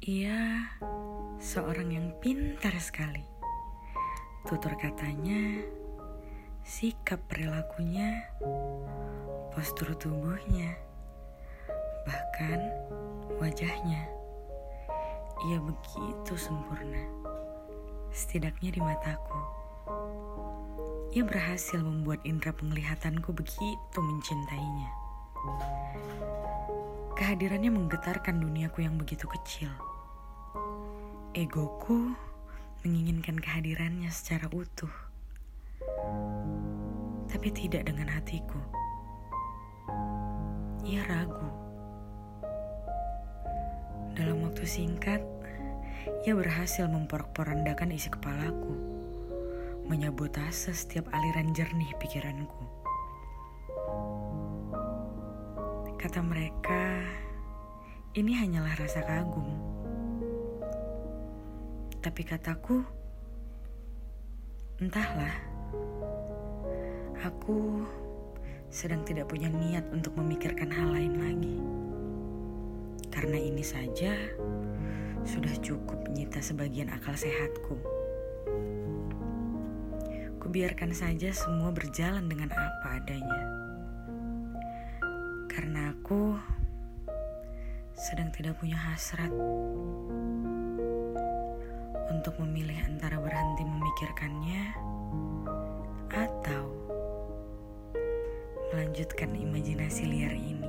Ia seorang yang pintar sekali. Tutur katanya, sikap perilakunya, postur tubuhnya, bahkan wajahnya. Ia begitu sempurna, setidaknya di mataku. Ia berhasil membuat indera penglihatanku begitu mencintainya. Kehadirannya menggetarkan duniaku yang begitu kecil. Egoku menginginkan kehadirannya secara utuh, tapi tidak dengan hatiku. Ia ragu. Dalam waktu singkat, ia berhasil memporak-porandakan isi kepalaku, menyabotase setiap aliran jernih pikiranku. Kata mereka, ini hanyalah rasa kagum. Tapi kataku, entahlah. Aku sedang tidak punya niat untuk memikirkan hal lain lagi. Karena ini saja sudah cukup menyita sebagian akal sehatku. Kubiarkan saja semua berjalan dengan apa adanya karena aku sedang tidak punya hasrat untuk memilih antara berhenti memikirkannya atau melanjutkan imajinasi liar ini.